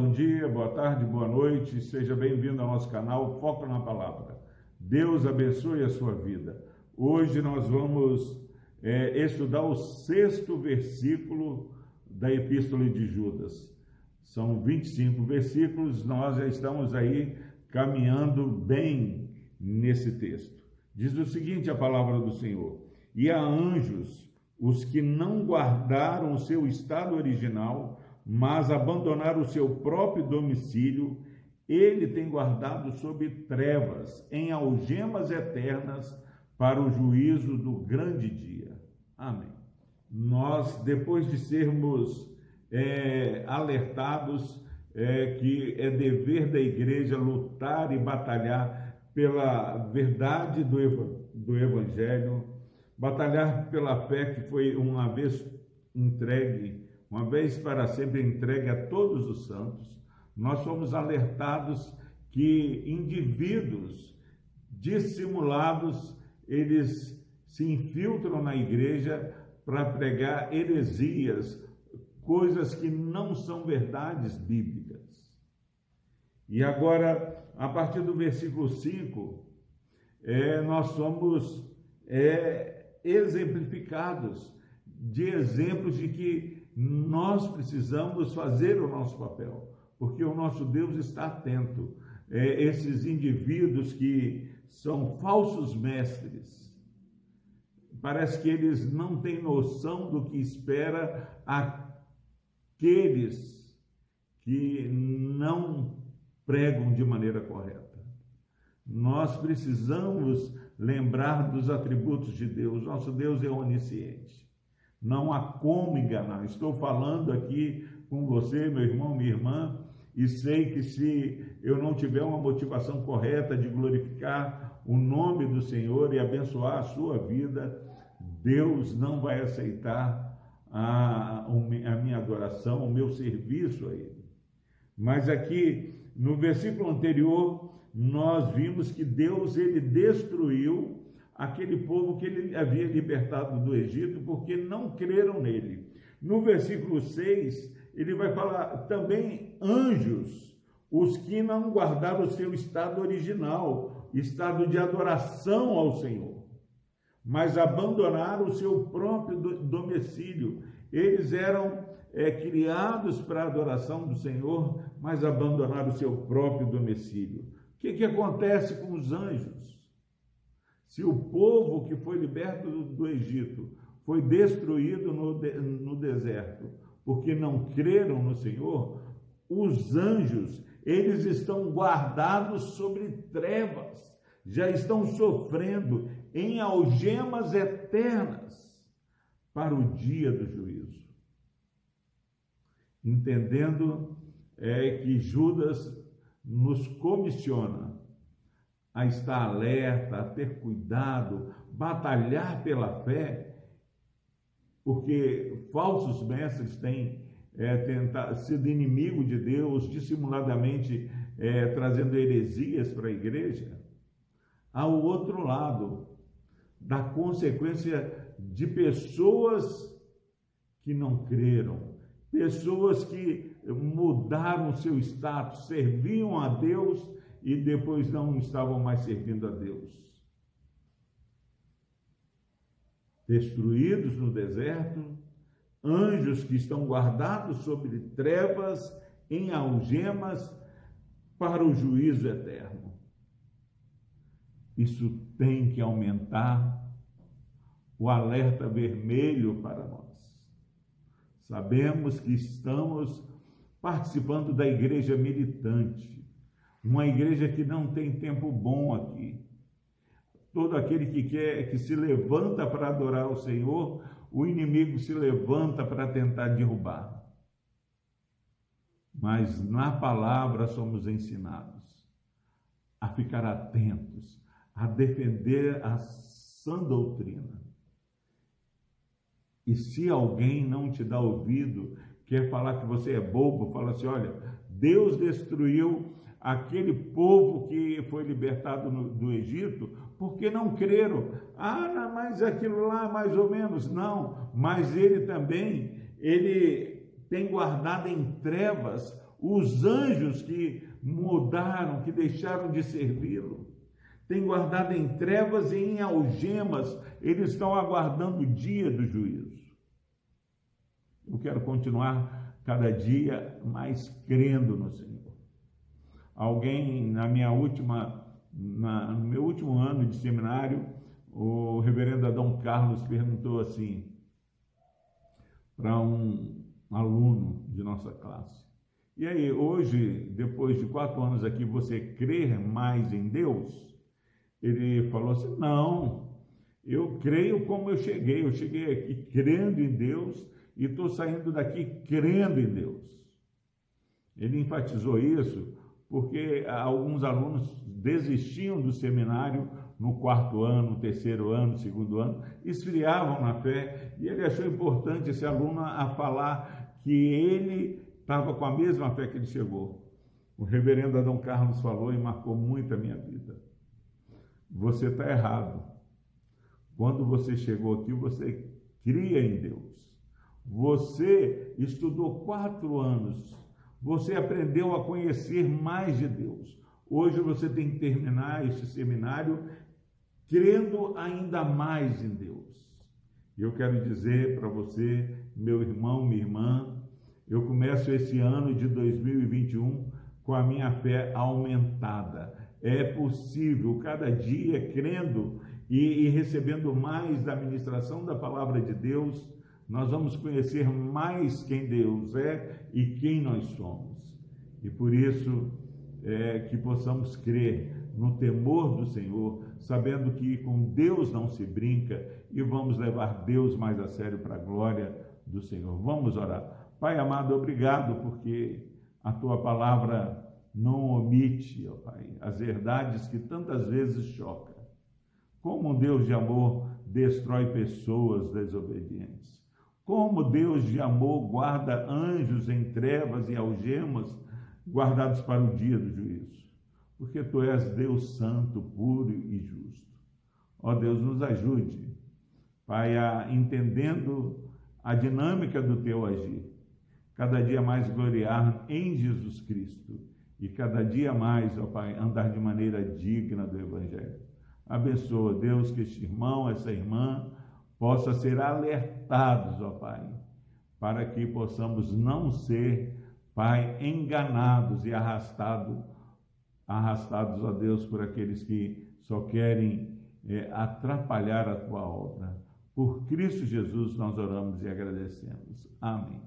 bom dia, boa tarde, boa noite, seja bem-vindo ao nosso canal Foco na Palavra. Deus abençoe a sua vida. Hoje nós vamos é, estudar o sexto versículo da Epístola de Judas. São 25 versículos, nós já estamos aí caminhando bem nesse texto. Diz o seguinte a palavra do Senhor: E a anjos, os que não guardaram o seu estado original, mas abandonaram o seu próprio domicílio, ele tem guardado sob trevas, em algemas eternas, para o juízo do grande dia. Amém. Nós, depois de sermos é, alertados é, que é dever da igreja lutar e batalhar pela verdade do, do Evangelho, batalhar pela fé que foi uma vez entregue uma vez para sempre entregue a todos os santos, nós somos alertados que indivíduos dissimulados, eles se infiltram na igreja para pregar heresias, coisas que não são verdades bíblicas. E agora, a partir do versículo 5, é, nós somos é, exemplificados de exemplos de que nós precisamos fazer o nosso papel, porque o nosso Deus está atento. É, esses indivíduos que são falsos mestres, parece que eles não têm noção do que espera aqueles que não pregam de maneira correta. Nós precisamos lembrar dos atributos de Deus. Nosso Deus é onisciente. Não há como enganar. Estou falando aqui com você, meu irmão, minha irmã, e sei que se eu não tiver uma motivação correta de glorificar o nome do Senhor e abençoar a sua vida, Deus não vai aceitar a, a minha adoração, o meu serviço a Ele. Mas aqui, no versículo anterior, nós vimos que Deus ele destruiu aquele povo que ele havia libertado do Egito, porque não creram nele. No versículo 6, ele vai falar também anjos, os que não guardaram o seu estado original, estado de adoração ao Senhor, mas abandonaram o seu próprio domicílio. Eles eram é, criados para a adoração do Senhor, mas abandonaram o seu próprio domicílio. O que, que acontece com os anjos? Se o povo que foi liberto do, Egito foi destruído no, no deserto porque não creram no Senhor, os anjos, eles estão guardados sobre trevas, já estão sofrendo em algemas eternas para o dia do juízo. Entendendo é que Judas nos comissiona a estar alerta, a ter cuidado, batalhar pela fé, porque falsos mestres têm é, tentado, sido inimigo de Deus, dissimuladamente é, trazendo heresias para a igreja. Ao outro lado, da consequência de pessoas que não creram, pessoas que mudaram seu status, serviam a Deus e depois não estavam mais servindo a Deus. Destruídos no deserto, anjos que estão guardados sobre trevas, em algemas, para o juízo eterno. Isso tem que aumentar o alerta vermelho para nós. Sabemos que estamos participando da igreja militante, uma igreja que não tem tempo bom aqui. Todo aquele que quer, que se levanta para adorar o Senhor, o inimigo se levanta para tentar derrubar. Mas na palavra somos ensinados a ficar atentos, a defender a sã doutrina. E se alguém não te dá ouvido, quer falar que você é bobo, fala assim: olha, Deus destruiu aquele povo que foi libertado no, do Egito, porque não creram. Ah, mas aquilo lá mais ou menos. Não, mas ele também, ele tem guardado em trevas os anjos que mudaram, que deixaram de servi-lo. Tem guardado em trevas e em algemas, eles estão aguardando o dia do juízo. Eu quero continuar cada dia mais crendo no Senhor. Alguém na minha última, na, no meu último ano de seminário, o reverendo Adão Carlos perguntou assim para um aluno de nossa classe: E aí, hoje, depois de quatro anos aqui, você crê mais em Deus? Ele falou assim: Não, eu creio como eu cheguei. Eu cheguei aqui crendo em Deus e estou saindo daqui crendo em Deus. Ele enfatizou isso porque alguns alunos desistiam do seminário no quarto ano, no terceiro ano, no segundo ano, esfriavam na fé, e ele achou importante esse aluno a falar que ele estava com a mesma fé que ele chegou. O reverendo Adão Carlos falou e marcou muito a minha vida. Você está errado. Quando você chegou aqui, você cria em Deus. Você estudou quatro anos. Você aprendeu a conhecer mais de Deus. Hoje você tem que terminar este seminário crendo ainda mais em Deus. E eu quero dizer para você, meu irmão, minha irmã, eu começo esse ano de 2021 com a minha fé aumentada. É possível, cada dia, crendo e, e recebendo mais da ministração da palavra de Deus, nós vamos conhecer mais quem Deus é e quem nós somos. E por isso é, que possamos crer no temor do Senhor, sabendo que com Deus não se brinca e vamos levar Deus mais a sério para a glória do Senhor. Vamos orar. Pai amado, obrigado porque a tua palavra não omite, ó Pai, as verdades que tantas vezes chocam. Como um Deus de amor destrói pessoas desobedientes. Como Deus de amor guarda anjos em trevas e algemas guardados para o dia do juízo. Porque tu és Deus santo, puro e justo. Ó Deus, nos ajude, Pai, a entendendo a dinâmica do teu agir, cada dia mais gloriar em Jesus Cristo e cada dia mais, ó Pai, andar de maneira digna do Evangelho. Abençoa, Deus, que este irmão, essa irmã, possa ser alertados, ó Pai, para que possamos não ser, Pai, enganados e arrastado, arrastados a Deus por aqueles que só querem é, atrapalhar a tua obra. Por Cristo Jesus nós oramos e agradecemos. Amém.